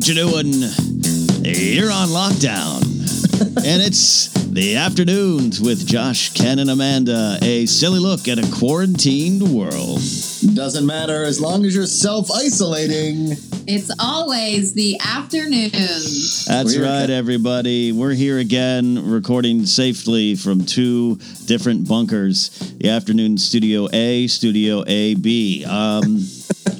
What you doing? You're on lockdown. and it's the afternoons with Josh, Ken, and Amanda. A silly look at a quarantined world. Doesn't matter as long as you're self isolating. It's always the afternoons. That's We're right, okay. everybody. We're here again, recording safely from two different bunkers the afternoon Studio A, Studio AB. Um,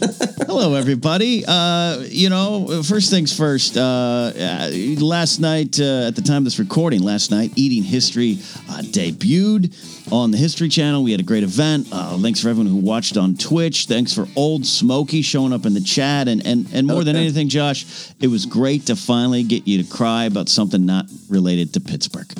hello, everybody. Uh, you know, first things first, uh, uh, last night, uh, at the time of this recording, last night, Eating History uh, debuted on the History Channel. We had a great event. Uh, thanks for everyone who watched on Twitch. Thanks for Old Smoky showing up in the chat. And, and, and more than anything, Josh, it was great to finally get you to cry about something not related to Pittsburgh.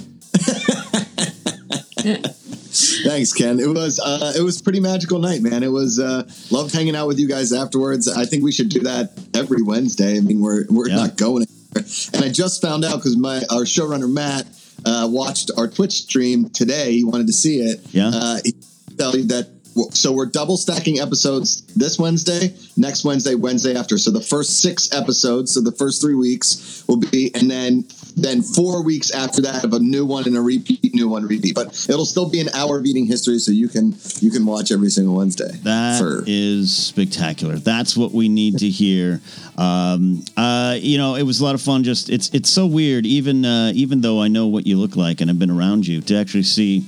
Thanks, Ken. It was uh, it was a pretty magical night, man. It was uh, loved hanging out with you guys afterwards. I think we should do that every Wednesday. I mean, we're we're Yeah. not going anywhere. And I just found out because my our showrunner Matt uh, watched our Twitch stream today. He wanted to see it. Yeah. Uh, he tell you that. So we're double stacking episodes this Wednesday, next Wednesday, Wednesday after. So the first six episodes, so the first three weeks will be, and then then four weeks after that of a new one and a repeat, new one, repeat. But it'll still be an hour of eating history, so you can you can watch every single Wednesday. That is for- spectacular. That's what we need to hear. Um, uh, you know, it was a lot of fun. Just it's it's so weird. Even uh, even though I know what you look like and I've been around you, to actually see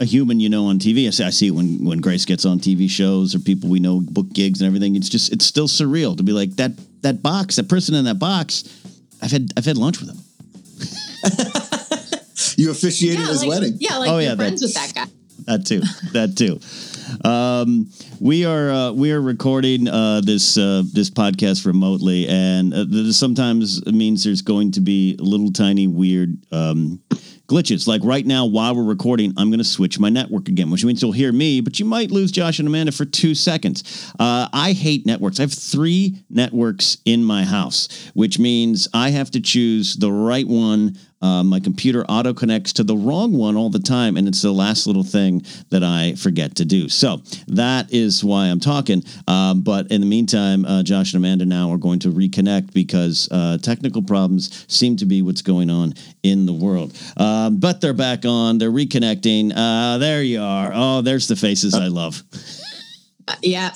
a human you know on TV. I see, I see it when when Grace gets on TV shows or people we know book gigs and everything. It's just it's still surreal to be like that that box, that person in that box. I've had I've had lunch with him. you officiated his like, wedding. Yeah, like Oh, you're yeah, friends with that guy. that too that too um we are uh, we are recording uh this uh this podcast remotely and uh, this sometimes means there's going to be little tiny weird um glitches like right now while we're recording i'm going to switch my network again which means you'll hear me but you might lose josh and amanda for two seconds uh, i hate networks i have three networks in my house which means i have to choose the right one uh, my computer auto connects to the wrong one all the time, and it's the last little thing that I forget to do. So that is why I'm talking. Um, but in the meantime, uh, Josh and Amanda now are going to reconnect because uh, technical problems seem to be what's going on in the world. Um, but they're back on. They're reconnecting. Uh, there you are. Oh, there's the faces I love. Uh, yeah.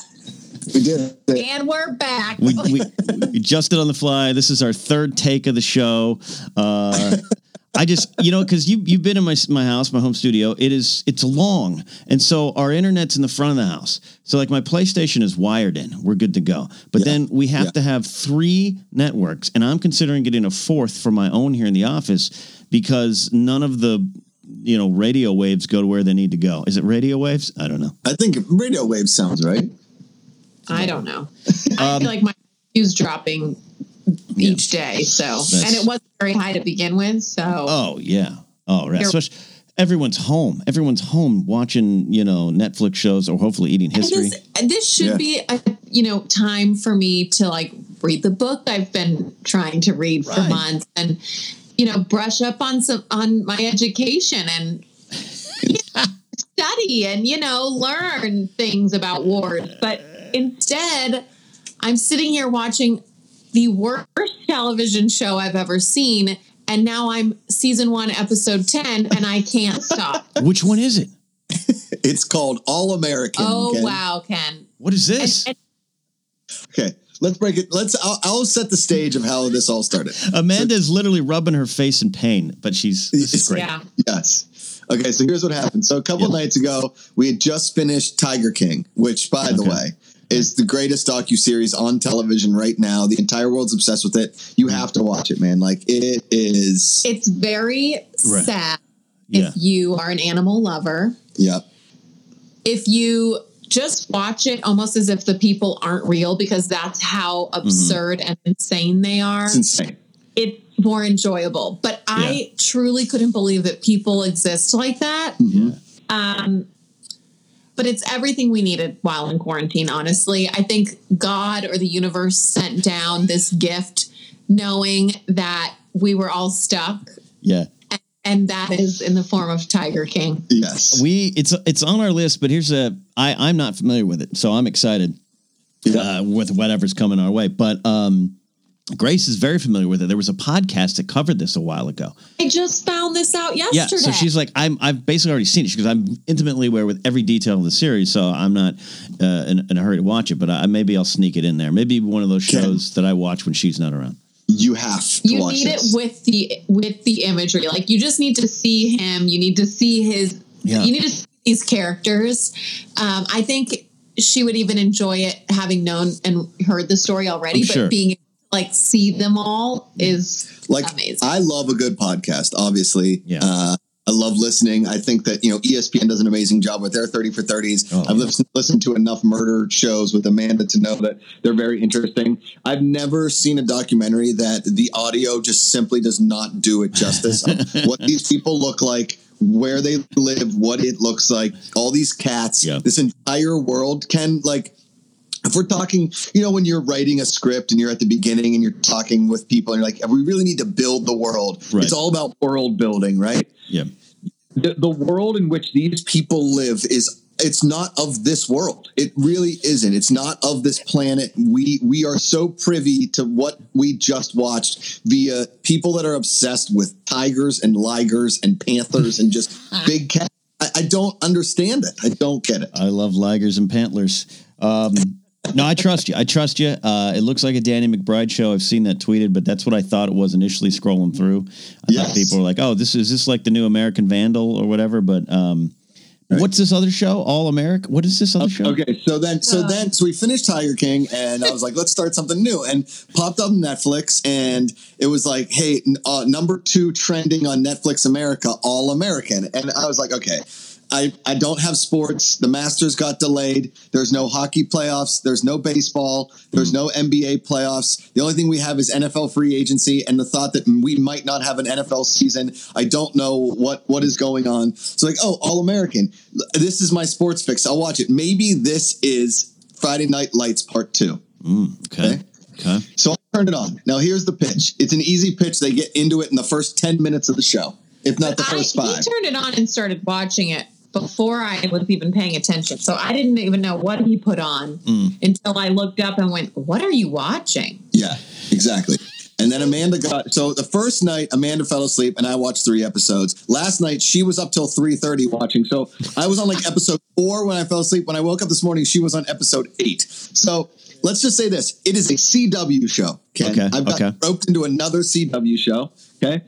We did. it. And we're back. We, we, we just did on the fly. This is our third take of the show. Uh, I just, you know, because you you've been in my my house, my home studio. It is it's long, and so our internet's in the front of the house. So like my PlayStation is wired in. We're good to go. But Yeah. then we have Yeah. to have three networks, and I'm considering getting a fourth for my own here in the office because none of the you know radio waves go to where they need to go. Is it radio waves? I don't know. I think radio wave sounds right. I don't know. I Um, feel like my is dropping each day. So, That's- and it wasn't very high to begin with. So, Oh yeah. Oh right. Here- Especially everyone's home. Everyone's home watching, you know, Netflix shows or hopefully eating history. this, this should Yeah. be a you know time for me to like read the book I've been trying to read for months and you know brush up on some on my education and study and you know learn things about wars but instead I'm sitting here watching the worst television show I've ever seen and now I'm season 1 episode 10 and I can't stop. Which one is it? It's called All American. oh Ken. wow, Ken. What is this? And- Okay, let's break it. Let's. I'll, I'll set the stage of how this all started. Amanda's literally rubbing her face in pain, but she's this is great. Yeah. Yes. Okay, so here's what happened. So a couple Yeah. nights ago, we had just finished Tiger King, which, by the way, is the greatest docu series on television right now. The entire world's obsessed with it. You have to watch it, man. Like it is. It's very Right. sad Yeah. if you are an animal lover. Yep. If you just watch it almost as if the people aren't real because that's how Mm-hmm. absurd and insane they are, It's insane. it's more enjoyable. But I truly couldn't believe that people exist like that. Mhm. Um, but it's everything we needed while in quarantine, honestly. I think God or the universe sent down this gift knowing that we were all stuck. Yeah. And that is in the form of Tiger King. Yes. We it's it's on our list, but here's a I I'm not familiar with it, so I'm excited Yeah. uh, with whatever's coming our way. But um, Grace is very familiar with it. There was a podcast that covered this a while ago. I just found this out yesterday. Yeah, so she's like, I'm. I've basically already seen it. She goes, I'm intimately aware with every detail of the series, so I'm not uh, in, in a hurry to watch it. But I, maybe I'll sneak it in there. Maybe one of those shows that I watch when she's not around. You have to you watch need this. it with the with the imagery. Like you just need to see him. You need to see his. Yeah. You need to see these characters. Um, I think she would even enjoy it having known and heard the story already, I'm but sure. being able to, like see them all is like amazing. I love a good podcast. Obviously, Yeah. uh, I love listening. I think that you know ESPN does an amazing job with their thirty for thirties. Oh, I've listened, listened to enough murder shows with Amanda to know that they're very interesting. I've never seen a documentary that the audio just simply does not do it justice. what these people look like. Where they live, what it looks like, all these cats, Yeah. this entire world can like if we're talking, you know, when you're writing a script and you're at the beginning and you're talking with people and you're like, we really need to build the world. Right. It's all about world building, right? Yeah, The, the world in which these people live is it's not of this world. It really isn't. It's not of this planet. We we are so privy to what we just watched via people that are obsessed with tigers and ligers and panthers and just big cats. I, I don't understand it. I don't get it. I love ligers and pantlers. Um, no, I trust you. I trust you. Uh, it looks like a Danny McBride show. I've seen that tweeted, but that's what I thought it was initially scrolling through. I Yes. thought people were like, "Oh, this is this like the new American Vandal or whatever." But um, what's this other show? All America? What is this other show? Okay, so then, so Uh. then, so we finished Tiger King, and I was like, let's start something new, and popped up Netflix, and it was like, hey, uh, number two trending on Netflix America, All American, and I was like, okay. I, I don't have sports. The Masters got delayed. There's no hockey playoffs. There's no baseball. There's hmm. no NBA playoffs. The only thing we have is NFL free agency and the thought that we might not have an NFL season. I don't know what what is going on. So like, oh, All American. This is my sports fix. I'll watch it. Maybe this is Friday Night Lights Part Two. Hmm, okay. Okay. So I turned it on. Now here's the pitch. It's an easy pitch. They get into it in the first ten minutes of the show, if not the I, first he five. turned it on and started watching it before I was even paying attention. So I didn't even know what he put on Mm. until I looked up and went, "What are you watching?" Yeah, exactly. And then Amanda got so the first night Amanda fell asleep and I watched three episodes. Last night she was up till three thirty watching. So I was on like episode four when I fell asleep. When I woke up this morning, she was on episode eight. So let's just say this: it is a CW show. Ken. Okay, I've got okay. roped into another CW show. Okay.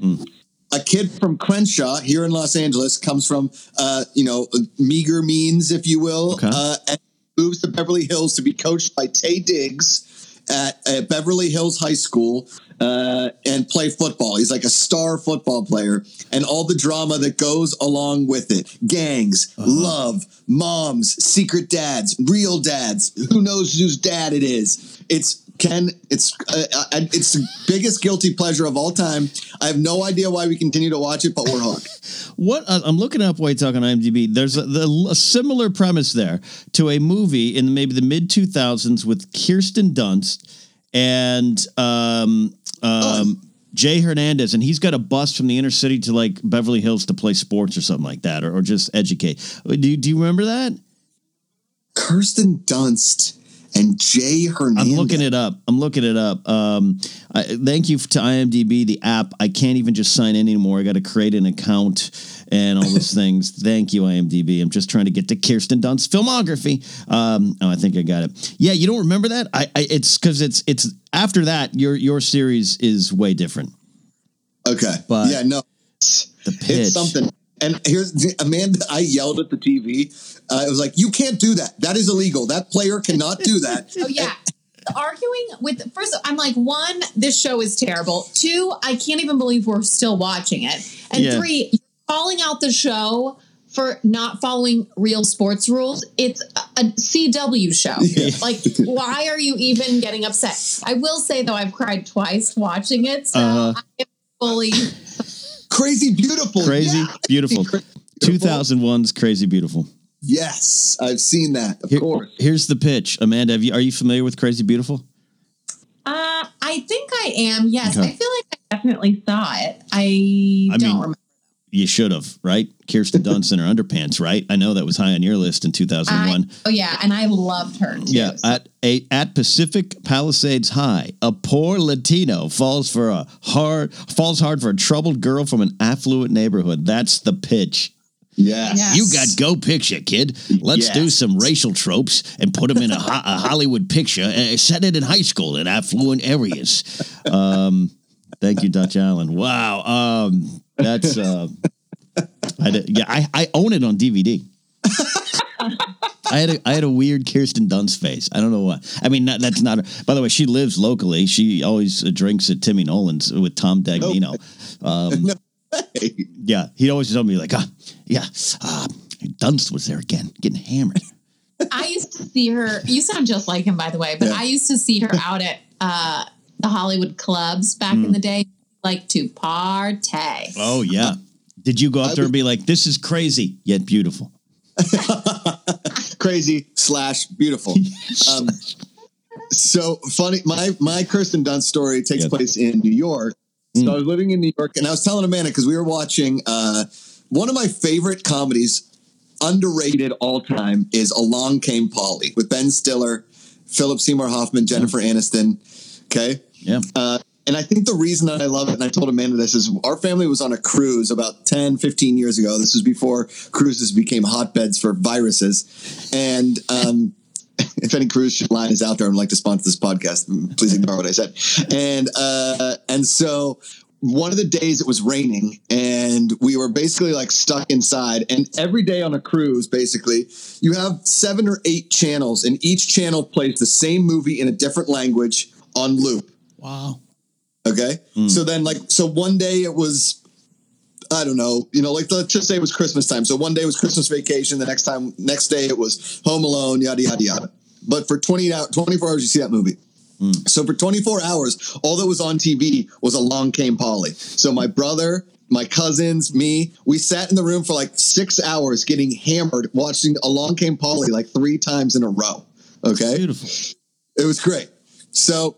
A kid from Crenshaw here in Los Angeles comes from, uh, you know, meager means, if you will, Okay. uh, and moves to Beverly Hills to be coached by Taye Diggs at, at Beverly Hills High School uh, and play football. He's like a star football player, and all the drama that goes along with it gangs, love, moms, secret dads, real dads. Who knows whose dad it is? It's Ken. It's uh, uh, it's the biggest guilty pleasure of all time. I have no idea why we continue to watch it, but we're hooked. What uh, I'm looking up while you talk on IMDb. There's a, the, a similar premise there to a movie in maybe the mid 2000s with Kirsten Dunst and um, um, Jay Hernandez, and he's got a bus from the inner city to like Beverly Hills to play sports or something like that, or, or just educate. Do you, do you remember that? Kirsten Dunst and Jay Hernandez. I'm looking it up. I'm looking it up. Um, I, thank you to IMDb, the app. I can't even just sign in anymore. I got to create an account and all those things. Thank you, IMDb. I'm just trying to get to Kirsten Dunst's filmography. Um, oh, I think I got it. Yeah, you don't remember that? I, I it's because it's it's after that. Your your series is way different. Okay, But- yeah, no, The pitch. it's something. And here's Amanda. I yelled at the TV. Uh, it was like, "You can't do that. That is illegal. That player cannot do that." Oh yeah. Arguing with first, I'm like one. This show is terrible. Two, I can't even believe we're still watching it. And Yeah. three, you're calling out the show for not following real sports rules. It's a, a CW show. Yeah. Like, why are you even getting upset? I will say though, I've cried twice watching it, so Uh-huh. I am fully. Crazy beautiful. Crazy Yeah. beautiful. Crazy Beautiful. 2001's Crazy Beautiful. Yes, I've seen that. Of Here- course. Here's the pitch. Amanda, have you, are you familiar with Crazy Beautiful? Uh, I think I am. Yes, Okay. I feel like I definitely saw it. I, I don't mean, remember. You should have, right? Kirsten Dunst in her underpants, right? I know that was high on your list in 2001. I, oh yeah, and I loved her too. Yeah, at a, at Pacific Palisades High, a poor Latino falls for a hard falls hard for a troubled girl from an affluent neighborhood. That's the pitch. Yes. Yes. You got go picture, kid. Let's do some racial tropes and put them in a, ho- a Hollywood picture. Uh, set it in high school in affluent areas. Um, thank you, Dutch Allen. Wow, um, that's uh, I did, yeah. I, I own it on DVD. I had a I had a weird Kirsten Dunst phase. I don't know why. I mean, not, that's not. By the way, she lives locally. She always uh, drinks at Timmy Nolan's with Tom Dagnino. Um, Hey, yeah, he'd always tell me like, ah, yeah, uh, Dunst was there again, getting hammered. I used to see her. You sound just like him, by the way. But Yeah. I used to see her out at uh, the Hollywood clubs back in the day, like to party. Oh yeah. Did you go up there and be like, "This is crazy yet beautiful"? crazy slash beautiful. Um, so funny. My my Kirsten Dunst story takes Yeah. place in New York. So Mm. I was living in New York, and I was telling Amanda because we were watching uh, one of my favorite comedies, underrated all time, is Along Came Polly with Ben Stiller, Philip Seymour Hoffman, Jennifer Aniston. Okay. Yeah. Uh, and I think the reason that I love it, and I told Amanda this, is our family was on a cruise about 10, 15 years ago. This was before cruises became hotbeds for viruses. And um, if any cruise line is out there and would like to sponsor this podcast, please ignore what I said. And uh, and so one of the days it was raining and we were basically like stuck inside and every day on a cruise basically you have seven or eight channels and each channel plays the same movie in a different language on loop Wow. Okay. Hmm. So then, like, so one day it was, I don't know, you know, like let's just say it was Christmas time. So one day was Christmas vacation. The next time, next day it was Home Alone, yada, yada, yada. But for 20 hours, 24 hours, you see that movie. Hmm. So for 24 hours, all that was on TV was Along Came Polly. So my brother, my cousins, me, we sat in the room for like six hours getting hammered watching Along Came Polly like three times in a row. Okay. Beautiful. It was great. So,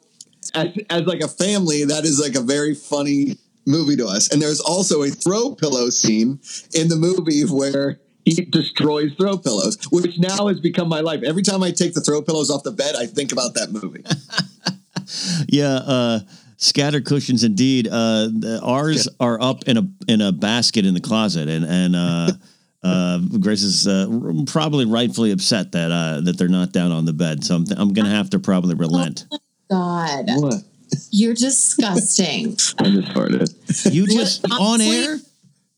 as, as like a family, that is like a very funny movie to us. And there's also a throw pillow scene in the movie where he destroys throw pillows, which now has become my life. Every time I take the throw pillows off the bed, I think about that movie. Yeah. Uh, scatter cushions, indeed. Uh, the- ours are up in a in a basket in the closet, and and uh, uh, Grace is uh, probably rightfully upset that uh, that they're not down on the bed. So I'm, I'm going to have to probably relent. God, what? you're disgusting. I just farted. You just on air.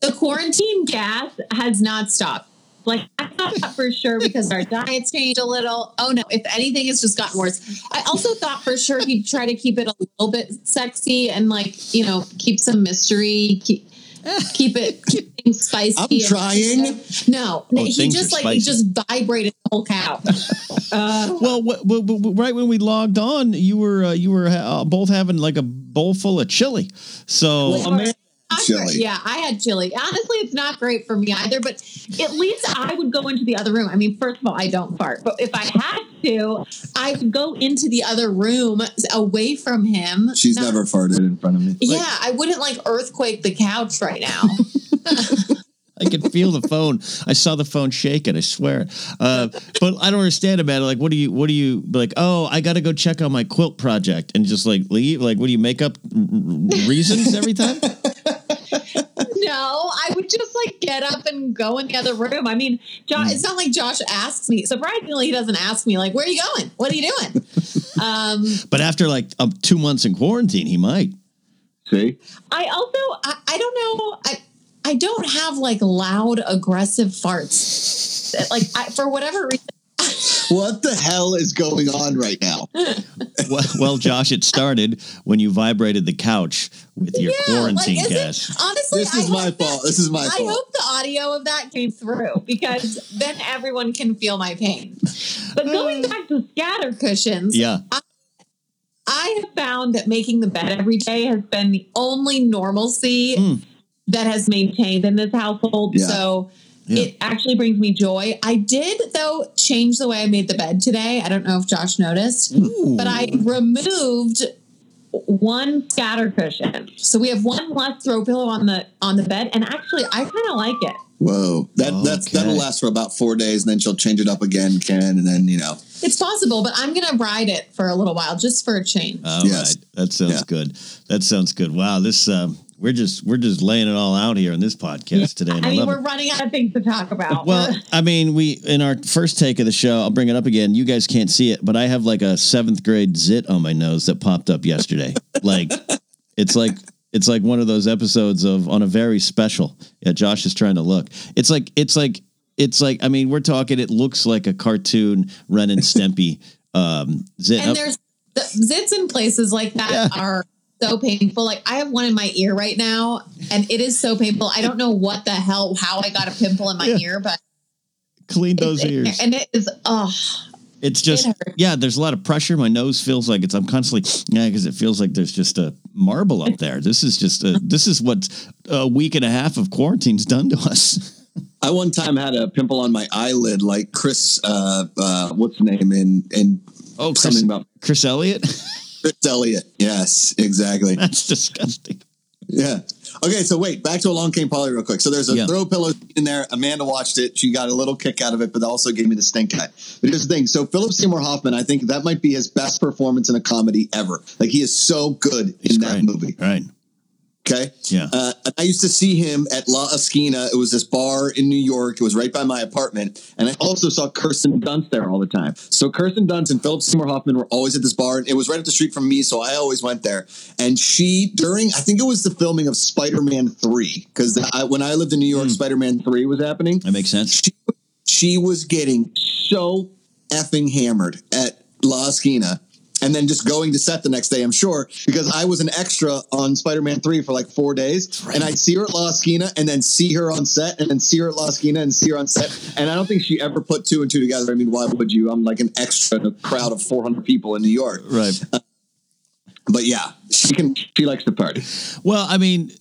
the quarantine gas has not stopped. Like I thought for sure because our diets changed a little. Oh no, if anything, it's just gotten worse. I also thought for sure he'd try to keep it a little bit sexy and like you know keep some mystery, keep keep it keep things spicy. I'm trying. No, Oh, he just like he just vibrated the whole cow. Uh, Well, wh- wh- wh- right when we logged on, you were uh, you were uh, both having like a bowl full of chili. So Well, Amanda- Not Chili. Yeah, I had chili. Honestly, it's not great for me either, but at least I would go into the other room. I mean, first of all, I don't fart, but if I had to, I would go into the other room away from him. She's Not- never farted in front of me. Yeah, I wouldn't like earthquake the couch right now. I could feel the phone. I saw the phone shaking. I swear. Uh, but I don't understand about it. Like, what do you? What do you like? Oh, I got to go check on my quilt project and just like leave. Like, what do you make up r- r- reasons every time? no, I would just like get up and go in the other room. I mean, Josh, it's not like Josh asks me. Surprisingly, he doesn't ask me like, "Where are you going? What are you doing?" um, But after like um, two months in quarantine, he might. See? I also I, I don't know I I don't have like loud aggressive farts like I, for whatever reason What the hell is going on right now? Well, well, Josh, it started when you vibrated the couch with your Yeah, quarantine like, is it- honestly This I is my hope that- fault. This is my I fault. I hope the audio of that came through because then everyone can feel my pain. But going back to scatter cushions, Yeah. I have found that making the bed every day has been the only normalcy Mm. that has maintained in this household. Yeah. So Yeah. it actually brings me joy. I did, though, change the way I made the bed today. I don't know if Josh noticed, Ooh. but I removed one scatter cushion. So we have one less throw pillow on the on the bed, and actually, I kind of like it. Whoa, that that's that'll last for about four days, and then she'll change it up again, Ken, and then you know. It's possible, but I'm gonna ride it for a little while just for a change. All Yes. right, that sounds Yeah. good. That sounds good. Wow, this um, we're just we're just laying it all out here on this podcast today. I mean, we're running out of things to talk about. Well, I mean, we in our first take of the show, I'll bring it up again. You guys can't see it, but I have like a seventh grade zit on my nose that popped up yesterday. like, it's like it's like one of those episodes of on a very special. Yeah, Josh is trying to look. It's like it's like it's like I mean, we're talking. It looks like a cartoon Ren and Stimpy um, zit. and there's the zits in places like that Yeah. are so painful. Like I have one in my ear right now, and it is so painful. I don't know what the hell how I got a pimple in my Yeah. ear, but clean those ears. and it is oh It's just It yeah. There's a lot of pressure. My nose feels like it's. I'm constantly yeah because it feels like there's just a marble up there. This is just a. This is what a week and a half of quarantine's done to us. I one time had a pimple on my eyelid, like Chris, uh, uh, what's the name in in Oh, Chris, something about Chris Elliott. Chris Elliott. Yes, exactly. That's disgusting. Yeah. Okay, so wait, back to Along Came Polly real quick. So there's a Yeah. throw pillow in there. Amanda watched it. She got a little kick out of it, but also gave me the stink eye. But here's the thing. So Philip Seymour Hoffman, I think that might be his best performance in a comedy ever. Like he is so good He's in that great. movie. Right. Okay. Yeah. Uh, I used to see him at La Esquina. It was this bar in New York. It was right by my apartment. And I also saw Kirsten Dunst there all the time. So Kirsten Dunst and Philip Seymour Hoffman were always at this bar. It was right up the street from me. So I always went there. And she, during, I think it was the filming of Spider Man 3, because when I lived in New York, Hmm. Spider Man 3 was happening. That makes sense. She, she was getting so effing hammered at La Esquina. And then just going to set the next day, I'm sure, because I was an extra on Spider Man 3 for like four days. And I'd see her at La Esquina and then see her on set and then see her at La Esquina and see her on set. And I don't think she ever put two and two together. I mean, why would you? I'm like an extra in a crowd of 400 people in New York. Right. Uh, but yeah, she can, she likes to party. Well, I mean,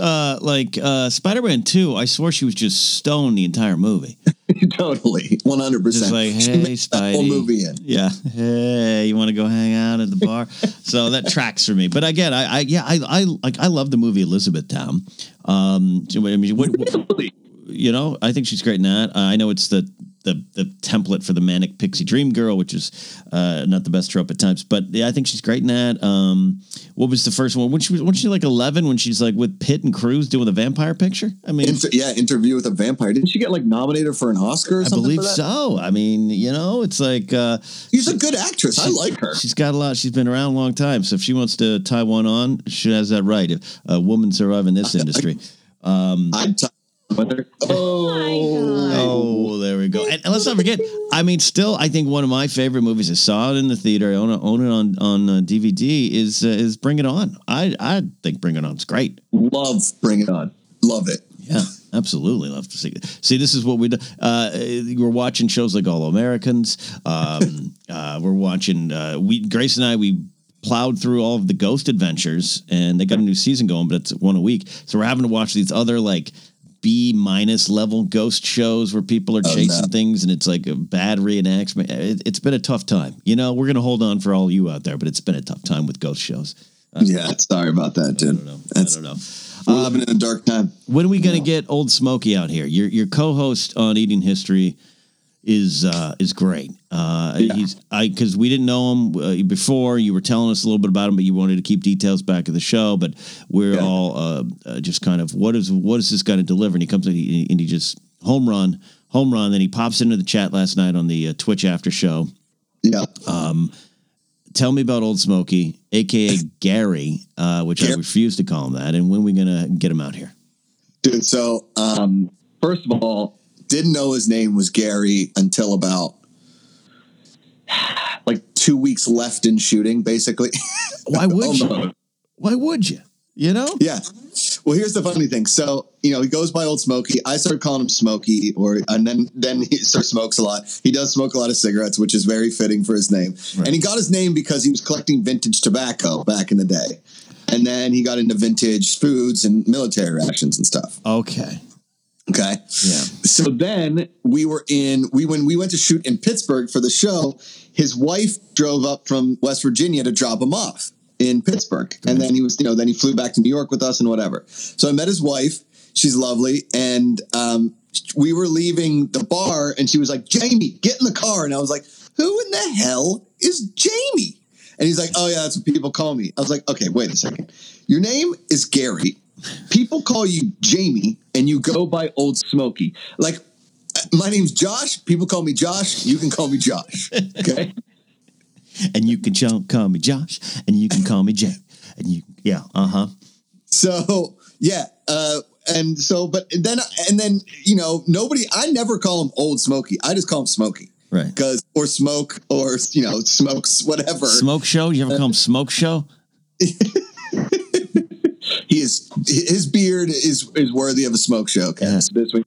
uh, like uh, Spider-Man Two, I swore she was just stoned the entire movie. totally. 100%. Like, hey, that whole movie in. Yeah. Hey, you want to go hang out at the bar? so that tracks for me. But again, I, I yeah, I, I like I love the movie Elizabethtown. Um, I mean, what, Really? you know, I think she's great in that. Uh, I know it's the the the template for the manic pixie dream girl, which is uh, not the best trope at times, but yeah, I think she's great in that. Um, what was the first one? When she was, wasn't she like eleven when she's like with Pitt and Cruise doing the vampire picture? I mean, Inter- yeah, interview with a vampire. Didn't she get like nominated for an Oscar or I believe so. I mean, you know, it's like uh, She's a good actress. I like her. She's got a lot. She's been around a long time. So if she wants to tie one on, she has that right. If a woman survive in this industry. I'd t- with her. Oh, Oh, there we go. And, and let's not forget. I mean, still, I think one of my favorite movies. I saw it in the theater. I own it, own it on on uh, DVD. Is uh, is Bring It On? I I think Bring It On's great. love Bring It On. Love it. Yeah, absolutely love to see it. See, this is what we do. Uh, we're watching shows like All Americans. Um, uh, we're watching. Uh, we Grace and I we plowed through all of the Ghost Adventures, and they got a new season going, but it's one a week. So we're having to watch these other like. B minus level ghost shows where people are Oh, chasing no. things and it's like a bad reenactment. It, it's been a tough time. You know, we're gonna hold on for all you out there, but it's been a tough time with ghost shows. Uh, yeah, sorry about that, dude. I don't know. That's, I don't know. We're living in a dark time. When are we going to get Old Smoky out here? Your your co-host on Eating History is uh, is great. Uh, Yeah. He's I because we didn't know him uh, before. You were telling us a little bit about him, but you wanted to keep details back of the show. But we're Yeah. all uh, uh, just kind of what is what is this guy to deliver? And he comes in he- and he just home run, home run. Then he pops into the chat last night on the uh, Twitch after show. Yeah. Tell me about Old Smoky, aka Gary, uh, which I refuse to call him that. And when are we gonna get him out here? Dude, so um, first of all, didn't know his name was Gary until about like two weeks left in shooting, basically. Why would you? Why would you? You know? Yeah. Well, here's the funny thing. So, you know, he goes by Old Smoky. I started calling him Smoky, or and then then he sort of smokes a lot. He does smoke a lot of cigarettes, which is very fitting for his name. Right. And he got his name because he was collecting vintage tobacco back in the day. And then he got into vintage foods and military rations and stuff. Okay. Okay. Yeah. So then we were in we when we went to shoot in Pittsburgh for the show, his wife drove up from West Virginia to drop him off. in Pittsburgh, and then he was, you know, then he flew back to New York with us and whatever. So I met his wife. She's lovely, and um, we were leaving the bar, and she was like, "Jamie, get in the car," and I was like, "Who in the hell is Jamie?" And he's like, "Oh yeah, that's what people call me." I was like, "Okay, wait a second. Your name is Gary. People call you Jamie, and you go by Old Smoky. Like, my name's Josh. People call me Josh. You can call me Josh. Okay." And you can call me Josh, and you can call me Jay, and you yeah uh huh. So yeah, uh, and so but then and then you know nobody. I never call him Old Smoky. I just call him Smoky Right. because or Smoke or you know Smokes whatever. Smoke show. You ever call him Smoke show? He is his beard is is worthy of a smoke show. Okay, Yes. this week.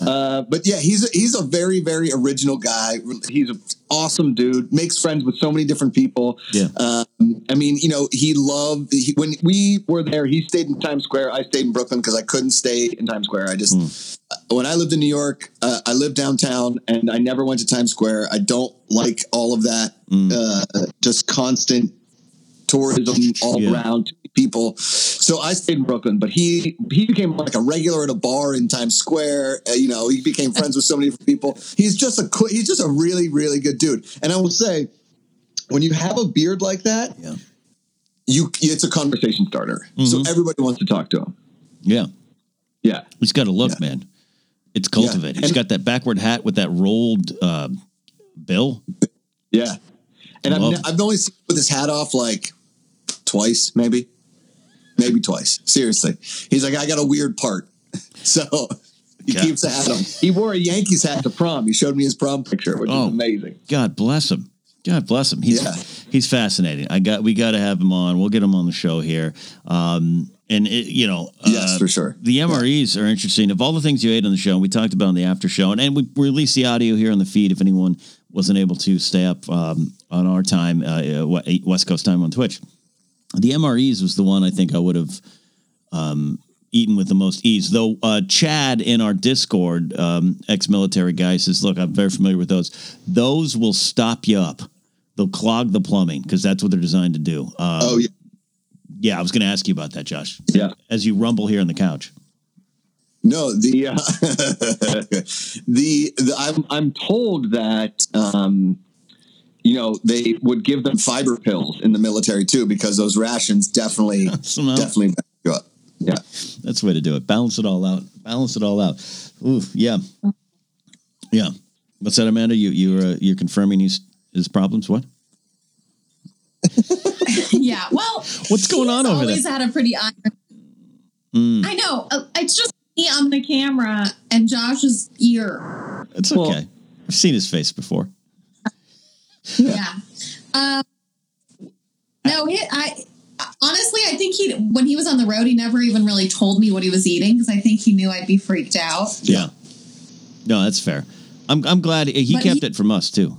Uh, but yeah, he's a, he's a very very original guy. He's an awesome dude. Makes friends with so many different people. Yeah. Um, I mean, you know, he loved he, when we were there. He stayed in Times Square. I stayed in Brooklyn because I couldn't stay in Times Square. I just when I lived in New York, uh, I lived downtown, and I never went to Times Square. I don't like all of that. Uh, just constant tourism all Yeah. around people. So I stayed in Brooklyn, but he he became like a regular at a bar in Times Square. Uh, you know, he became friends with so many people. He's just a he's just a really really good dude. And I will say, when you have a beard like that, Yeah. you it's a conversation starter. So everybody wants to talk to him. Yeah. Yeah. He's got a look, Yeah. man. It's cultivated. He's got that backward hat with that rolled uh, bill. Yeah. And I've, ne- I've only seen him with his hat off like twice, maybe, maybe twice. Seriously, he's like, I got a weird part, so he Yeah. keeps the him. He wore a Yankees hat to prom. He showed me his prom picture, which Oh. is amazing. God bless him. God bless him. He's Yeah. he's fascinating. I got we got to have him on. We'll get him on the show here. Um, and it, you know, Yes, uh, for sure. The MREs are interesting. Of all the things you ate on the show, we talked about on the after show, and, and we released the audio here on the feed. If anyone wasn't able to stay up um, on our time, uh, uh, West Coast time on Twitch, the MREs was the one I think I would have um, eaten with the most ease. Though uh, Chad in our Discord, um, ex-military guy, says, "Look, I'm very familiar with those. Those will stop you up. They'll clog the plumbing because that's what they're designed to do." Uh, Oh yeah, yeah, I was going to ask you about that, Josh. yeah. As you rumble here on the couch. No, the uh, the, the I'm I'm told that um, you know they would give them fiber pills in the military too because those rations definitely definitely back you up. Yeah. That's the way to do it. Balance it all out. Balance it all out. Ooh, yeah, yeah. What's that, Amanda? You you're uh, you're confirming his his problems. What? yeah. Well, What's going on over always there? had a pretty iron. Mm. I know. uh, It's just me on the camera and Josh's ear. It's Well- okay. I've seen his face before. Yeah. Um, no, he, I honestly, I think he when he was on the road, he never even really told me what he was eating because I think he knew I'd be freaked out. Yeah. No, that's fair. I'm I'm glad he, he But kept he- it from us too.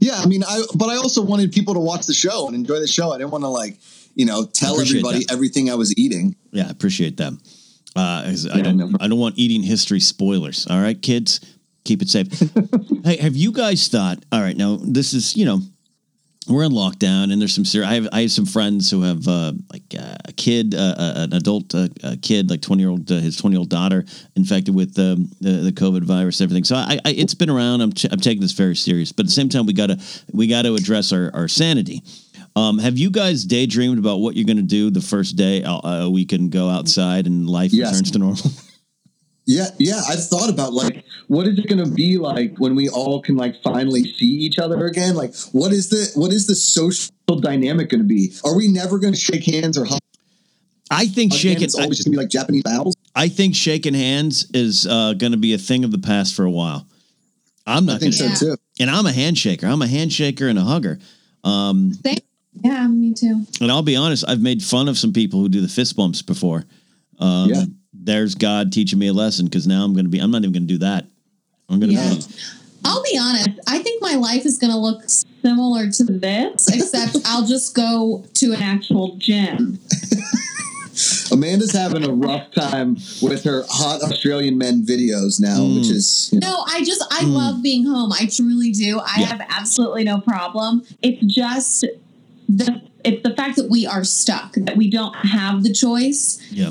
Yeah, I mean, I but I also wanted people to watch the show and enjoy the show. I didn't want to like, you know, tell everybody that. everything I was eating. Yeah, I appreciate that. Uh, 'cause I don't no. I don't want eating history spoilers. All right, kids, keep it safe. hey, have you guys thought? All right, now this is you know we're in lockdown and there's some serious. I have I have some friends who have uh, like uh, a kid, uh, uh, an adult uh, a kid, like twenty year old, uh, his twenty year old daughter infected with um, the the COVID virus, everything. So I, I it's been around. I'm t- I'm taking this very serious, but at the same time we gotta we gotta address our our sanity. Um, have you guys daydreamed about what you're going to do the first day we can go outside and life Yes. returns to normal? Yeah, yeah. I've thought about like, what is it going to be like when we all can like finally see each other again? Like, what is the what is the social dynamic going to be? Are we never going to shake hands or hug? I think again? shaking. It's always just going to be like Japanese bows. I think shaking hands is uh, going to be a thing of the past for a while. I'm not I think going so to, Yeah. too. and I'm a handshaker. I'm a handshaker and a hugger. Um, Thank- yeah, me too. and I'll be honest, I've made fun of some people who do the fist bumps before. Um, Yeah. There's God teaching me a lesson because now I'm going to be. I'm not even going to do that. I'm going to. Yeah. be I'll be honest. I think my life is going to look similar to this, except I'll just go to an actual gym. Amanda's having a rough time with her hot Australian men videos now, Mm. which is you know, No, I just I love being home. I truly do. I Yeah. have absolutely no problem. It's just the it's the fact that we are stuck, that we don't have the choice, Yeah.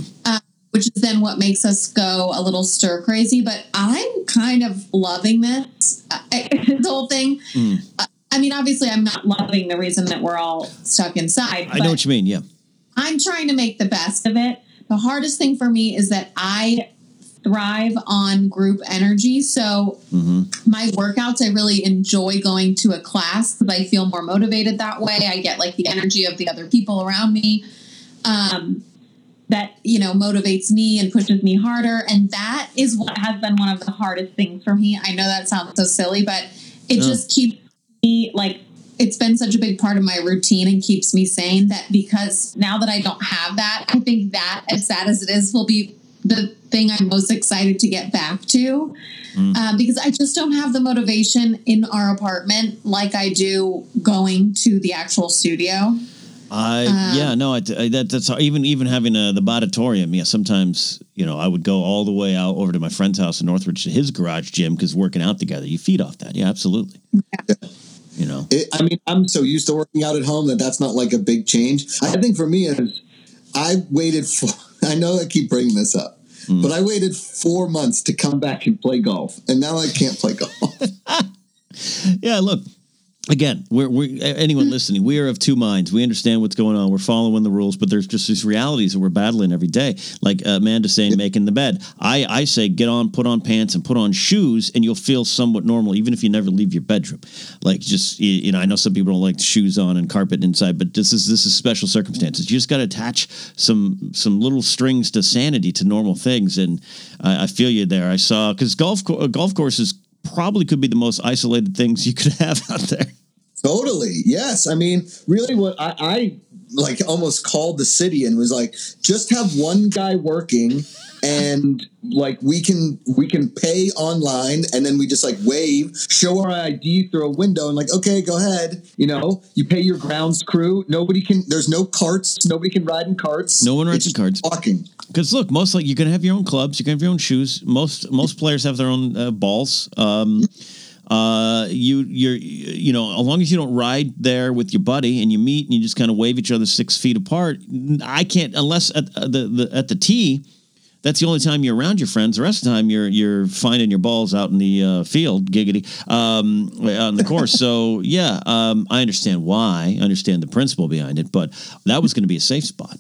Which is then what makes us go a little stir crazy. But I'm kind of loving this, I, this whole thing. Mm. I- mean, obviously, I'm not loving the reason that we're all stuck inside. I know what you mean. Yeah. I'm trying to make the best of it. The hardest thing for me is that I thrive on group energy. So hmm my workouts, I really enjoy going to a class because I feel more motivated that way. I get like the energy of the other people around me. Um, that you know motivates me and pushes me harder. And that is what has been one of the hardest things for me. I know that sounds so silly but it just keeps me like it's been such a big part of my routine and keeps me sane that because now that i don't have that i think that as sad as it is will be the thing i'm most excited to get back to. Mm. um, because i just don't have the motivation in our apartment like i do going to the actual studio I Um, yeah no I, I- that that's even even having uh, the auditorium yeah sometimes you know I would go all the way out over to my friend's house in Northridge to his garage gym because working out together you feed off that yeah absolutely you know It, I mean, I'm so used to working out at home that that's not like a big change. I think for me is I waited for. I know I keep bringing this up, Mm. but I waited four months to come back and play golf, and now I can't play golf. yeah look again we're, we anyone listening we are of two minds. We understand what's going on. We're following the rules but there's just these realities that we're battling every day. Like amanda saying making the bed. I i say get on put on pants and put on shoes and you'll feel somewhat normal even if you never leave your bedroom. Like just you, know i know some people don't like shoes on and carpet inside but this is this is special circumstances. You just got to attach some some little strings to sanity to normal things and i, I feel you there. I saw because golf co- uh, golf courses probably could be the most isolated things you could have out there Totally. Yes. I mean, really, what I, I like almost called the city and was like, just have one guy working, and like we can we can pay online, and then we just like wave, show our ID through a window, and like, okay, go ahead. You know, you pay your grounds crew. Nobody can. There's no carts. Nobody can ride in carts. No one rides in carts. Walking. Because look, most like you're gonna have your own clubs, you're gonna have your own shoes. Most most players have their own uh, balls. Um, uh, you you're you know, as long as you don't ride there with your buddy and you meet and you just kind of wave each other six feet apart. I can't unless at uh, the, the at the tee. That's the only time you're around your friends. The rest of the time you're you're finding your balls out in the uh, field, giggity, um, on the course. so yeah, um, I understand why. I understand the principle behind it, but that was going to be a safe spot.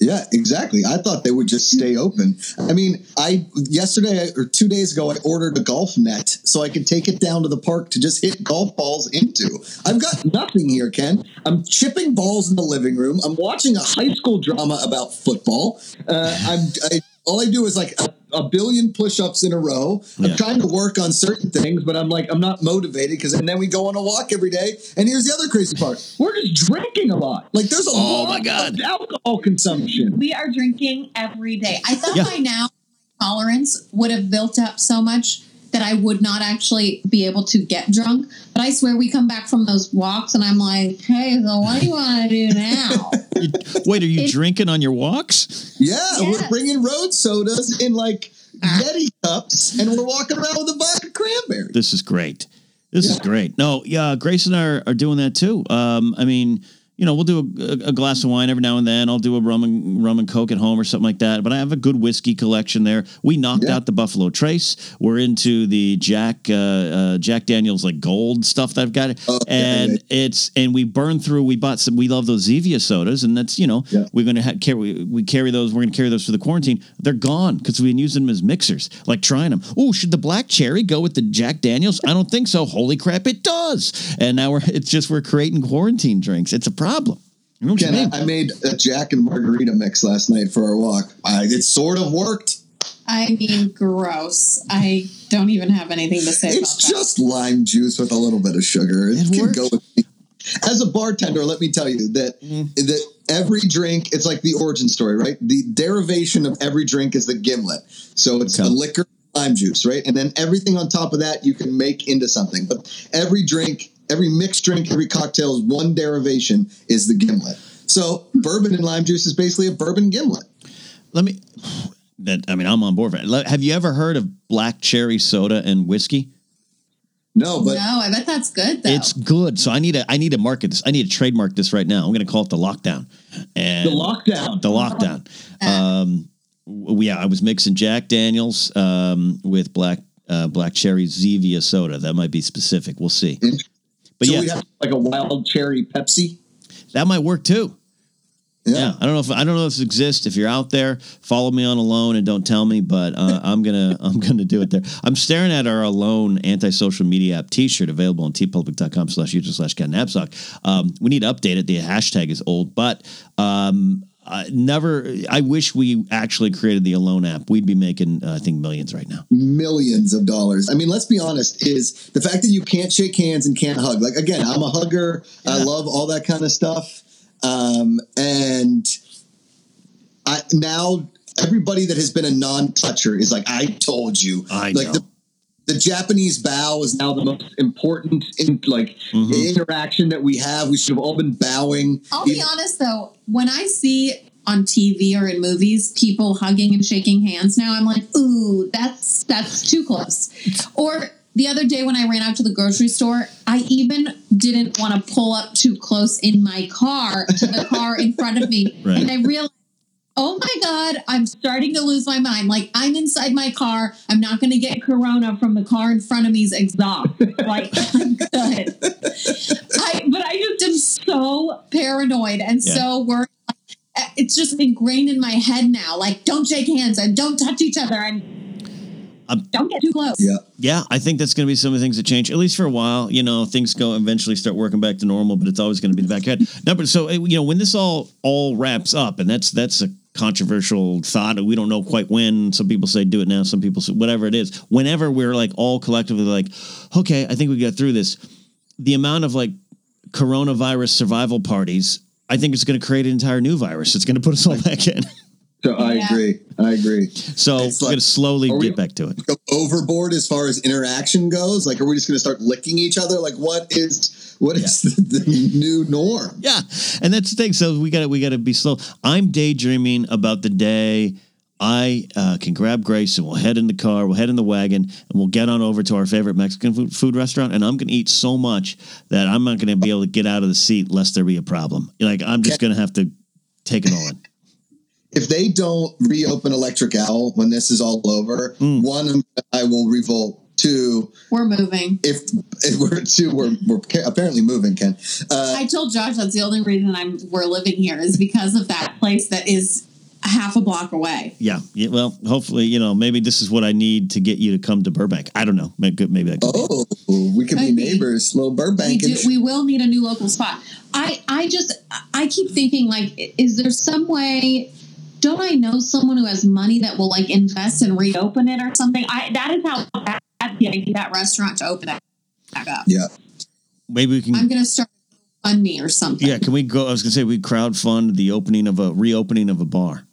Yeah, exactly. I thought they would just stay open. I mean, I yesterday or two days ago, I ordered a golf net so I could take it down to the park to just hit golf balls into. I've got nothing here, Ken. I'm chipping balls in the living room. I'm watching a high school drama about football. Uh, I'm I, all I do is like a, a billion push-ups in a row. I'm Yeah. trying to work on certain things, but I'm like I'm not motivated because and then we go on a walk every day. And here's the other crazy part: we're just drinking a lot. Like there's a Oh, lot my God. of alcohol consumption. We are drinking every day. I thought Yeah. by now tolerance would have built up so much that I would not actually be able to get drunk. But I swear we come back from those walks and I'm like, hey, so what do you want to do now? Wait, are you It- drinking on your walks? Yeah, Yes. we're bringing road sodas in like Yeti cups, and we're walking around with a vodka cranberry. This is great. This is great. No, yeah, Grace and I are, are doing that too. Um, I mean, you know, we'll do a, a glass of wine every now and then. I'll do a rum and rum and coke at home or something like that. But I have a good whiskey collection there. We knocked Yeah. out the Buffalo Trace. We're into the Jack uh, uh, Jack Daniels like gold stuff that I've got, Oh, and yeah. it's and we burned through. We bought some. We love those Zevia sodas, and that's you know we're gonna ha- carry we carry those. We're gonna carry those for the quarantine. They're gone because we've been using them as mixers, like trying them. Oh, should the black cherry go with the Jack Daniels? I don't think so. Holy crap, it does. And now we're it's just we're creating quarantine drinks. It's a problem. You know what Ken, you mean? I, I made a Jack and Margarita mix last night for our walk. I, it sort of worked. I mean, gross. I don't even have anything to say It's about just lime juice with a little bit of sugar. It, It can works. go with me. As a bartender, let me tell you that Mm. that every drink, it's like the origin story, right? The derivation of every drink is the gimlet. So it's Okay. the liquor, lime juice, right? And then everything on top of that you can make into something. But every drink, every mixed drink, every cocktail is one derivation is the gimlet. So bourbon and lime juice is basically a bourbon gimlet. Let me. That I mean, I'm on board for it. Have you ever heard of black cherry soda and whiskey? No, but no, I bet that's good though. It's good. So I need to I need to market this. I need to trademark this right now. I'm going to call it the lockdown. And the lockdown. the lockdown. Um, yeah, I was mixing Jack Daniels um, with black uh, black cherry Zevia soda. That might be specific. We'll see. But so yeah, we have like a wild cherry Pepsi. that might work too. Yeah. Yeah, I don't know if I don't know if this exists. If you're out there, follow me on Alone and don't tell me, but uh, I'm gonna I'm gonna do it there. I'm staring at our Alone anti-social media app T-shirt available on teepublic.com slash user slash cat knapsack. Um, we need to update it. The hashtag is old, but um, I never. I wish we actually created the Alone app. We'd be making uh, I think millions right now. millions of dollars. I mean, let's be honest, is the fact that you can't shake hands and can't hug. Like again, I'm a hugger. I love all that kind of stuff. Um, and I now everybody that has been a non-toucher is like, I told you. I like know. the the Japanese bow is now the most important in like Mhm. interaction that we have. We should have all been bowing. I'll be honest though, when I see on TV or in movies people hugging and shaking hands now, I'm like, ooh, that's that's too close. Or the other day when I ran out to the grocery store, I even didn't want to pull up too close in my car to the car in front of me. Right. And I realized Oh my God, I'm starting to lose my mind. Like, I'm inside my car. I'm not going to get corona from the car in front of me's exhaust. Like, I'm good. I, but I just am so paranoid and Yeah. so worried. Like, It's just ingrained in my head now. Like, don't shake hands and don't touch each other and Um, don't get too close. Yeah. Yeah, I think that's going to be some of the things that change, at least for a while. You know, things go eventually start working back to normal, but it's always going to be in the back head. No, but so you know, when this all all wraps up, and that's that's a controversial thought. We don't know quite when. Some people say do it now. Some people say whatever it is. Whenever we're like all collectively like, okay, I think we got through this. The amount of like coronavirus survival parties, I think it's going to create an entire new virus. It's going to put us all back in. So I Yeah. agree. I agree. So It's we're like- going to slowly Are we- get back to it. go overboard as far as interaction goes? Like, are we just going to start licking each other? Like, what is what is the, the new norm? Yeah, and that's the thing. So we got to we got to be slow. I'm daydreaming about the day I uh, can grab Grace and we'll head in the car, we'll head in the wagon, and we'll get on over to our favorite Mexican food, food restaurant. And I'm going to eat so much that I'm not going to be able to get out of the seat lest there be a problem. Like I'm just going to have to take it all in. If they don't reopen Electric Owl when this is all over, Mm. one, I will revolt. Two, We're moving. if, if we're two, we're, we're apparently moving. Ken, uh, I told Josh that's the only reason I'm we're living here is because of that place that is half a block away. Yeah, yeah. Well, hopefully, you know, maybe this is what I need to get you to come to Burbank. I don't know. Maybe, maybe that could be. oh, we could be neighbors. Little we Burbank. do we will need a new local spot i i just i keep thinking like is there some way don't i know someone who has money that will like invest and reopen it or something i that is how bad the idea that restaurant to open it back up yeah. Maybe we can. i'm gonna start fund me or something yeah, can we go? I was going to say we crowdfund the opening of a reopening of a bar.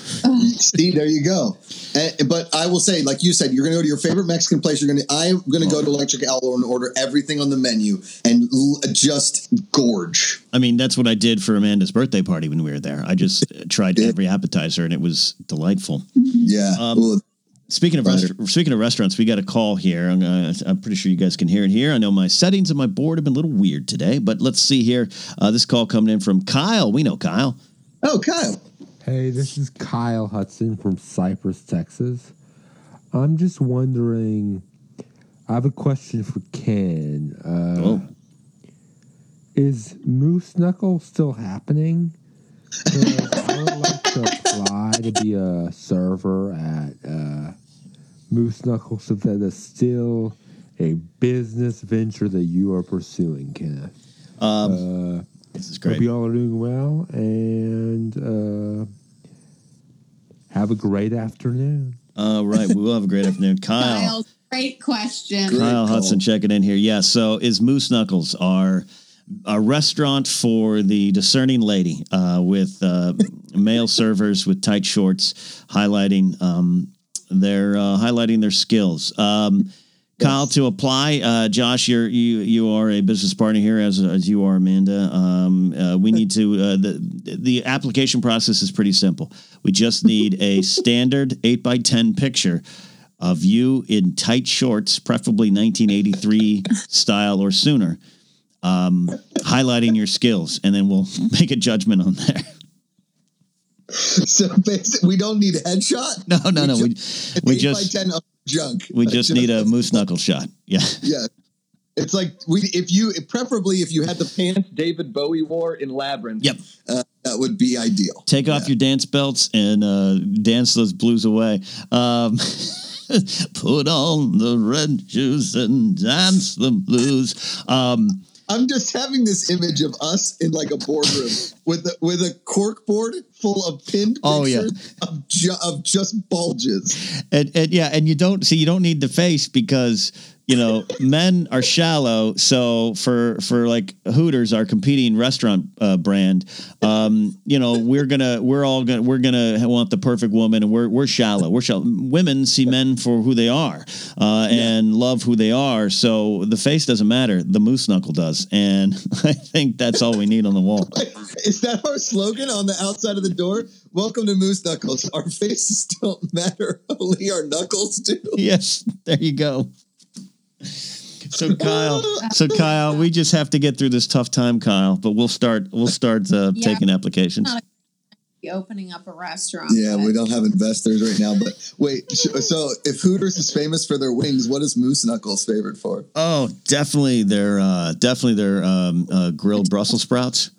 See, there you go. And, but I will say, like you said, you're going to go to your favorite Mexican place. You're going to. I'm going to go to Electric Owl and order everything on the menu and l- just gorge. I mean, that's what I did for Amanda's birthday party when we were there. I just tried every appetizer, and it was delightful. Yeah. Um, Ooh, Speaking of resta- speaking of restaurants, we got a call here. I'm, uh, I'm pretty sure you guys can hear it here. I know my settings and my board have been a little weird today, but let's see here. Uh, this call coming in from Kyle. We know Kyle. oh, Kyle. Hey, this is Kyle Hudson from Cypress, Texas. I'm just wondering. I have a question for Ken. Uh, Oh, Is Moose Knuckle still happening? I would like to apply to be a server at uh, Moose Knuckle so that is still a business venture that you are pursuing, Kenneth. um, Uh, this is great. Hope you all are doing well and uh, have a great afternoon. All right, we will have a great afternoon, Kyle. Kyle, great question Kyle call. Hudson checking in here. Yeah. So is Moose Knuckles our a restaurant for the discerning lady uh, with uh, male servers with tight shorts, highlighting um, their uh, highlighting their skills. Um, Kyle, to apply, uh, Josh, you're, you you are a business partner here, as as you are, Amanda. Um, uh, we need to uh, the the application process is pretty simple. We just need a standard eight by ten picture of you in tight shorts, preferably 1983 style or sooner, um, highlighting your skills, and then we'll make a judgment on there. So basically, we don't need a headshot. No, no, no. We we just by ten junk. we just need a moose knuckle shot. Yeah. Yeah. It's like we if you preferably if you had the pants David Bowie wore in Labyrinth. Yep. Uh, that would be ideal. Take off your dance belts and uh, dance those blues away. Um, put on the red shoes and dance the blues. Um, I'm just having this image of us in like a boardroom with a, with a cork board full of pinned pictures Oh, yeah. of, ju- of just bulges. and, and yeah, and you don't see you don't need the face because you know men are shallow. So for for like Hooters, our competing restaurant uh, brand, um, you know we're gonna we're all gonna we're gonna want the perfect woman, and we're we're shallow. We're shallow. Women see men for who they are uh, and love who they are. So the face doesn't matter. The moose knuckle does, and I think that's all we need on the wall. Is that our slogan on the outside of the door? Welcome to Moose Knuckles. Our faces don't matter, only our knuckles do. yes, there you go. So Kyle, so Kyle, we just have to get through this tough time, Kyle. But we'll start. We'll start uh, Yeah. taking applications. Not opening up a restaurant. Yeah, but- we don't have investors right now, but wait. So, if Hooters is famous for their wings, what is Moose Knuckles favored for? Oh, definitely their uh, definitely their um, uh, grilled Brussels sprouts.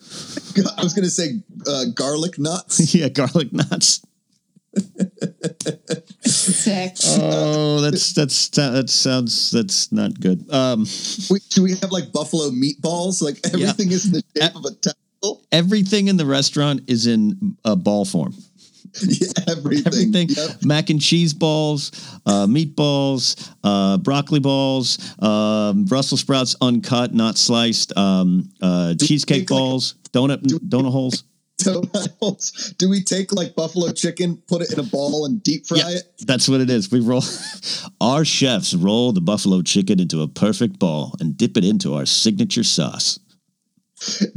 I was going to say uh, garlic nuts. yeah, garlic nuts. Sick. Oh, that's that's that sounds that's not good. Um, Wait, do we have like buffalo meatballs? Like everything is in the shape of a tentacle. everything in the restaurant is in a ball form. Yeah, everything. everything Yep. mac and cheese balls uh, meatballs uh, broccoli balls um, brussels sprouts uncut not sliced um, uh, cheesecake take, like, balls donut donut holes Holes. Do we take like buffalo chicken, put it in a ball, and deep fry yeah it? that's what it is we roll our chefs roll the buffalo chicken into a perfect ball and dip it into our signature sauce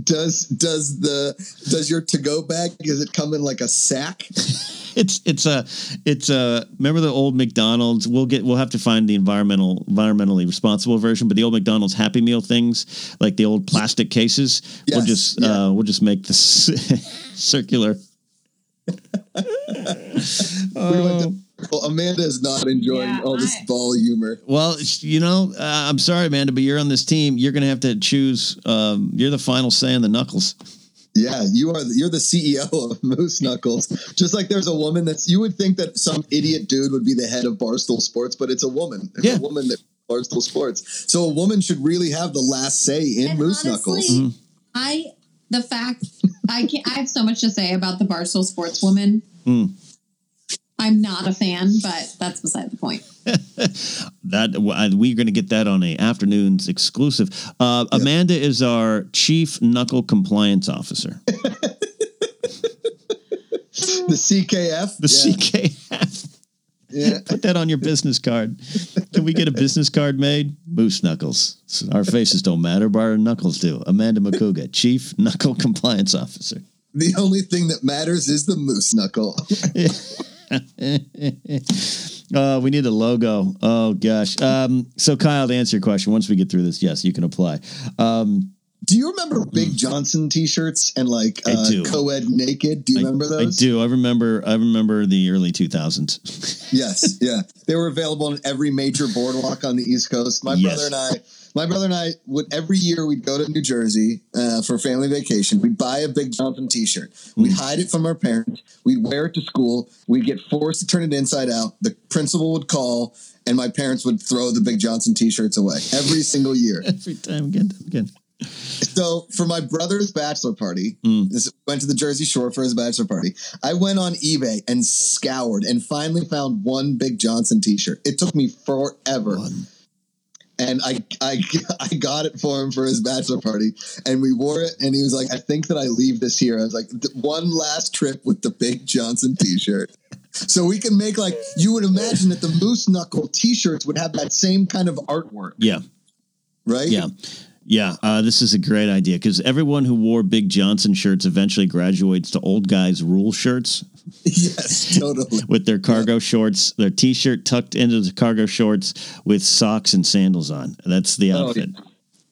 Does does the does your to go bag? Does it come in like a sack? it's it's a it's a remember the old McDonald's we'll get we'll have to find the environmental environmentally responsible version but the old McDonald's Happy Meal things like the old plastic cases we'll just yeah. uh, we'll just make this circular We went to- well, Amanda is not enjoying Yeah, all this I- ball humor. well you know uh, I'm sorry Amanda but you're on this team you're gonna have to choose um, you're the final say on the knuckles Yeah, you are. The, you're the CEO of Moose Knuckles. Just like there's a woman that's. You would think that some idiot dude would be the head of Barstool Sports, but it's a woman. It's Yeah. a woman that Barstool Sports. So a woman should really have the last say in And Moose honestly, Knuckles. I the fact I can I have so much to say about the Barstool Sportswoman. Hmm. I'm not a fan, but that's beside the point. that we're going to get that on a afternoon's exclusive. Uh, Amanda is our chief knuckle compliance officer. The CKF. The yeah. CKF. Yeah. Put that on your business card. Can we get a business card made? Moose Knuckles. Our faces don't matter, but our knuckles do. Amanda Macuga, Chief Knuckle Compliance Officer. The only thing that matters is the Moose Knuckle. uh, we need a logo. Oh gosh. Um, so Kyle, to answer your question, once we get through this, yes, you can apply. Um, Do you remember Big Johnson T-shirts and like uh, co-ed naked? Do you I, remember those? I do. I remember. I remember the early two thousands. Yes, yeah. They were available on every major boardwalk on the East Coast. My Yes. brother and I, my brother and I would every year we'd go to New Jersey uh, for family vacation. We'd buy a Big Johnson T-shirt. We'd Mm. hide it from our parents. We'd wear it to school. We'd get forced to turn it inside out. The principal would call, and my parents would throw the Big Johnson T-shirts away every single year. Every time again, again. So for my brother's bachelor party, Mm. this went to the Jersey Shore for his bachelor party. I went on eBay and scoured and finally found one Big Johnson T-shirt. It took me forever, One. And I I I got it for him for his bachelor party, and we wore it. And he was like, "I think that I leave this here." I was like, "One last trip with the Big Johnson T-shirt." So we can make like you would imagine that the Moose Knuckle T-shirts would have that same kind of artwork, Yeah, right? yeah. Yeah, uh, this is a great idea because everyone who wore Big Johnson shirts eventually graduates to old guys rule shirts yes, totally. with their cargo shorts, their t-shirt tucked into the cargo shorts with socks and sandals on. That's the Oh, outfit.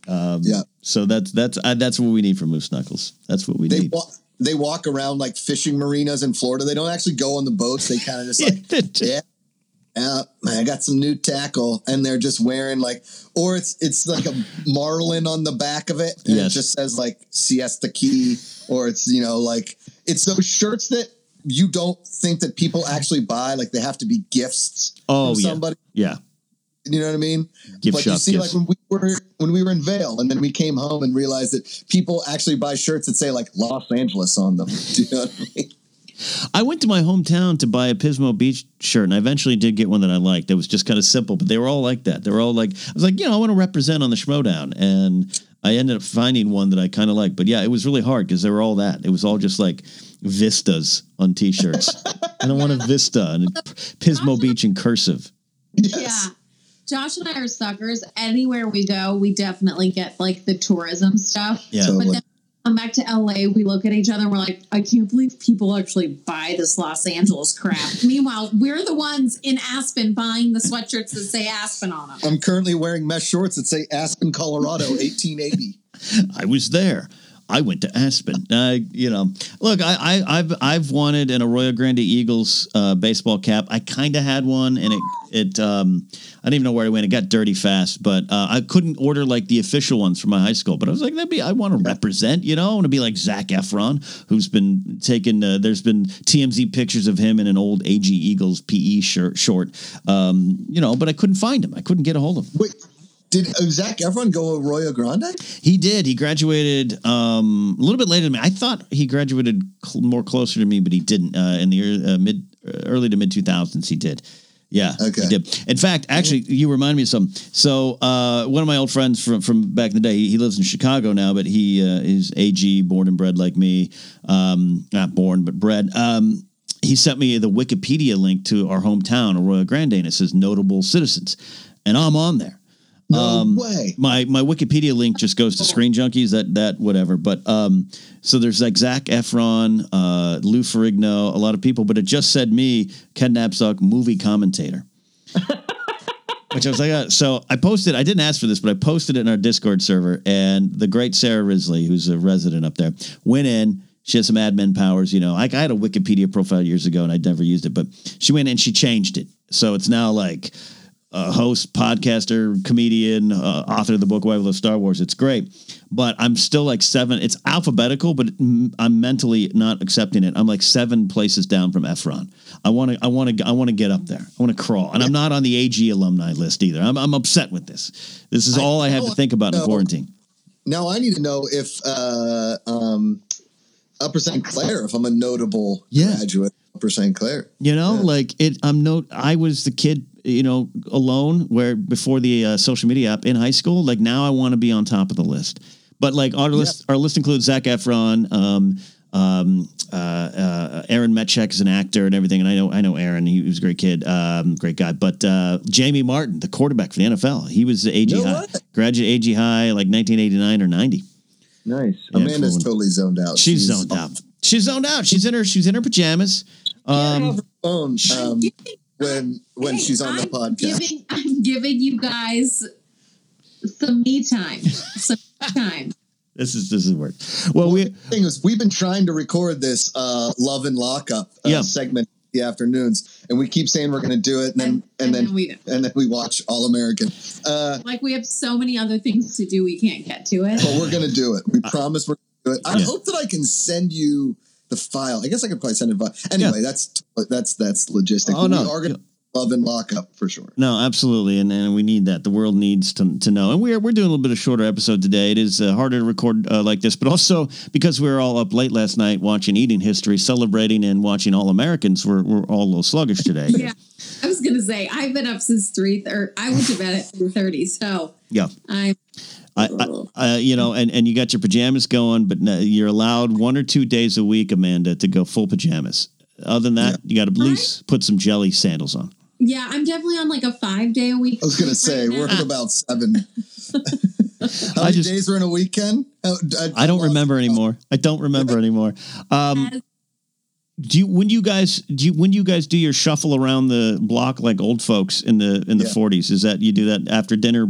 yeah. So that's that's uh, that's what we need for Moose Knuckles. That's what we They need. walk. They walk around like fishing marinas in Florida. They don't actually go on the boats. They kind of just like, yeah, yeah, I got some new tackle, and they're just wearing like, or it's it's like a marlin on the back of it, and Yes. it just says like Siesta Key, or it's you know like it's those shirts that you don't think that people actually buy. Like they have to be gifts Oh, from somebody. Yeah, You know what I mean? Gift but you see, gifts. like when we were when we were in Vail, and then we came home and realized that people actually buy shirts that say like Los Angeles on them. Do you know what I mean? I went to my hometown to buy a Pismo Beach shirt, and I eventually did get one that I liked. That was just kind of simple, but they were all like that. They were all like, I was like, you know, I want to represent on the Schmoedown, and I ended up finding one that I kind of liked. But yeah, it was really hard because they were all that. It was all just like vistas on T-shirts. I don't want a vista and Pismo Beach in cursive. Yes. Yeah. Josh and I are suckers. Anywhere we go, we definitely get like the tourism stuff. Yeah. So- But then come back to LA, we look at each other and we're like, I can't believe people actually buy this Los Angeles crap. Meanwhile, we're the ones in Aspen buying the sweatshirts that say Aspen on them. I'm currently wearing mesh shorts that say Aspen, Colorado, 1880. I was there. I went to Aspen. Uh, you know, look, I, I, I've I've wanted an Arroyo Grande Eagles uh, baseball cap. I kind of had one, and it it um, I didn't even know where it went. It got dirty fast, but uh, I couldn't order like the official ones from my high school. But I was like, that'd be I want to represent. You know, I want to be like Zac Efron, who's been taking. Uh, there's been TMZ pictures of him in an old AG Eagles PE shirt short. Um, you know, but I couldn't find him. I couldn't get a hold of him. Wait, did uh, Zac Efron go Arroyo Grande? He did. He graduated um, a little bit later than me. I thought he graduated cl- more closer to me, but he didn't. Uh, in the uh, mid, uh, early to mid two thousands, he did. Yeah, Okay. he did. In fact, actually, you remind me of something. So, uh, one of my old friends from from back in the day, he, he lives in Chicago now, but he uh, is AG, born and bred like me. Um, not born, but bred. Um, he sent me the Wikipedia link to our hometown, Arroyo Grande, and it says notable citizens, and I'm on there No Um, way. my my Wikipedia link just goes to Screen Junkies. That that whatever. But um, so there's like Zac Efron, uh, Lou Ferrigno, a lot of people. But it just said me, Ken Napzok, movie commentator. Which I was like, uh, so I posted. I didn't ask for this, but I posted it in our Discord server, and the great Sarah Risley, who's a resident up there, went in. She has some admin powers, you know. Like I had a Wikipedia profile years ago, and I'd never used it, but she went in and she changed it, so it's now like a host, podcaster, comedian, uh, author of the book Why We Love Star Wars. It's great, but I'm still like seven. It's alphabetical, but I'm mentally not accepting it. I'm like seven places down from Efron. I want to, I want to, I want to get up there. I want to crawl, and I'm not on the AG alumni list either. I'm, I'm upset with this. This is I all I have to think about in quarantine. Now I need to know if uh, um, Upper St. Clair, if I'm a notable Yeah. graduate Upper St. Clair. You know, Yeah. like it. I'm no. I was the kid, you know, alone where before the uh, social media app in high school. Like now, I want to be on top of the list. But like our list, our list includes Zac Efron, um, um, uh, uh, Aaron Metchek is an actor and everything. And I know, I know Aaron. He was a great kid, um, great guy. But uh, Jamie Martin, the quarterback for the NFL, he was the AG No high, way. graduate AG high, like 1989 or 90. Nice. Yeah, Amanda's totally zoned out. She's zoned out. She's zoned out. She's in her. She's in her pajamas. Um, Um, phone um, when when Hey, she's on the I'm podcast. Giving, I'm giving you guys some me time. Some time. this is this is work. Well, we thing is, we've been trying to record this uh, love and lockup uh, Yeah. segment the afternoons, and we keep saying we're going to do it, and then and, then, we and then we watch All American. Uh, like we have so many other things to do we can't get to it. but we're going to do it. We promise we're going to do it. I Yeah. hope that I can send you the file. I guess I could probably send it. By, anyway, that's that's that's logistic. Oh, But no. we are going to love and lockup for sure. No, absolutely, and, and we need that. The world needs to, to know, and we're we're doing a little bit of shorter episode today. It is uh, harder to record uh, like this, but also because we were all up late last night watching Eating History, celebrating and watching All Americans. We're we're all a little sluggish today. Yeah. I was gonna say I've been up since three thirty. I went to bed at three thirty, so Yeah. I'm I, I, uh, you know, and, and you got your pajamas going, but no, you're allowed one or two days a week, Amanda, to go full pajamas. Other than that, you got to at least put some jelly sandals on. yeah, I'm definitely on like a five day a week. I was going to say right we're at about seven. How I many just- days are in a weekend? I don't remember anymore. I don't remember anymore. Um, do you when you guys do you when you guys do your shuffle around the block like old folks in the in the Yeah. forties? Is that you do that after dinner or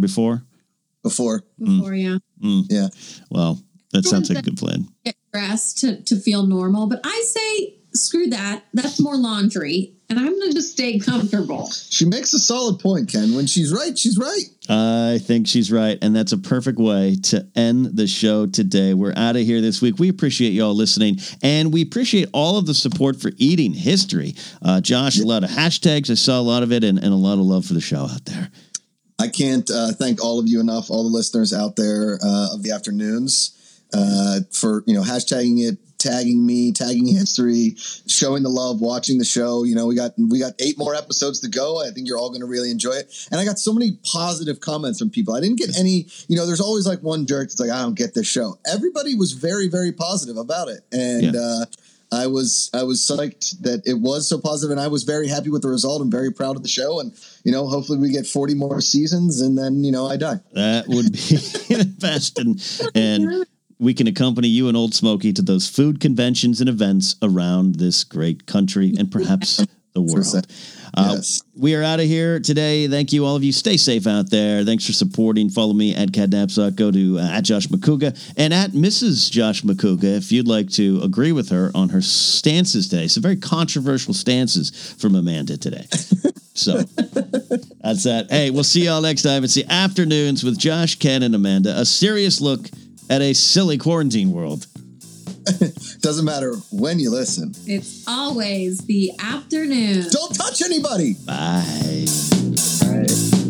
before? Before, Before, yeah. yeah. Well, that sounds like a good plan. Get dressed to, to feel normal. But I say, screw that. That's more laundry. And I'm going to just stay comfortable. She makes a solid point, Ken. When she's right, she's right. I think she's right, and that's a perfect way to end the show today. We're out of here this week. We appreciate you all listening, and we appreciate all of the support for eating history. Uh, Josh, a lot of hashtags. I saw a lot of it, and, and a lot of love for the show out there. I can't uh, thank all of you enough, all the listeners out there uh, of the afternoons, uh, for you know hashtagging it, tagging me, tagging history, showing the love, watching the show. You know, we got we got eight more episodes to go. I think you're all going to really enjoy it. And I got so many positive comments from people. I didn't get any. You know, there's always like one jerk that's like, I don't get this show. Everybody was very very positive about it, and. Yeah. I was I was psyched that it was so positive, and I was very happy with the result. I'm very proud of the show, and you know, hopefully we get 40 more seasons, and then you know I die. That would be the best, and and we can accompany you and Old Smoky to those food conventions and events around this great country and perhaps the world. Uh, Yes. We are out of here today. Thank you, all of you. Stay safe out there. Thanks for supporting. Follow me at Cadnapsuck. Go to uh, at Josh Macuga and at Mrs. Josh Macuga if you'd like to agree with her on her stances today. Some very controversial stances from Amanda today. So that's that. Hey, we'll see y'all next time. It's the afternoons with Josh, Ken, and Amanda. A serious look at a silly quarantine world. Doesn't matter when you listen. It's always the afternoon. Don't touch anybody. Bye. Bye.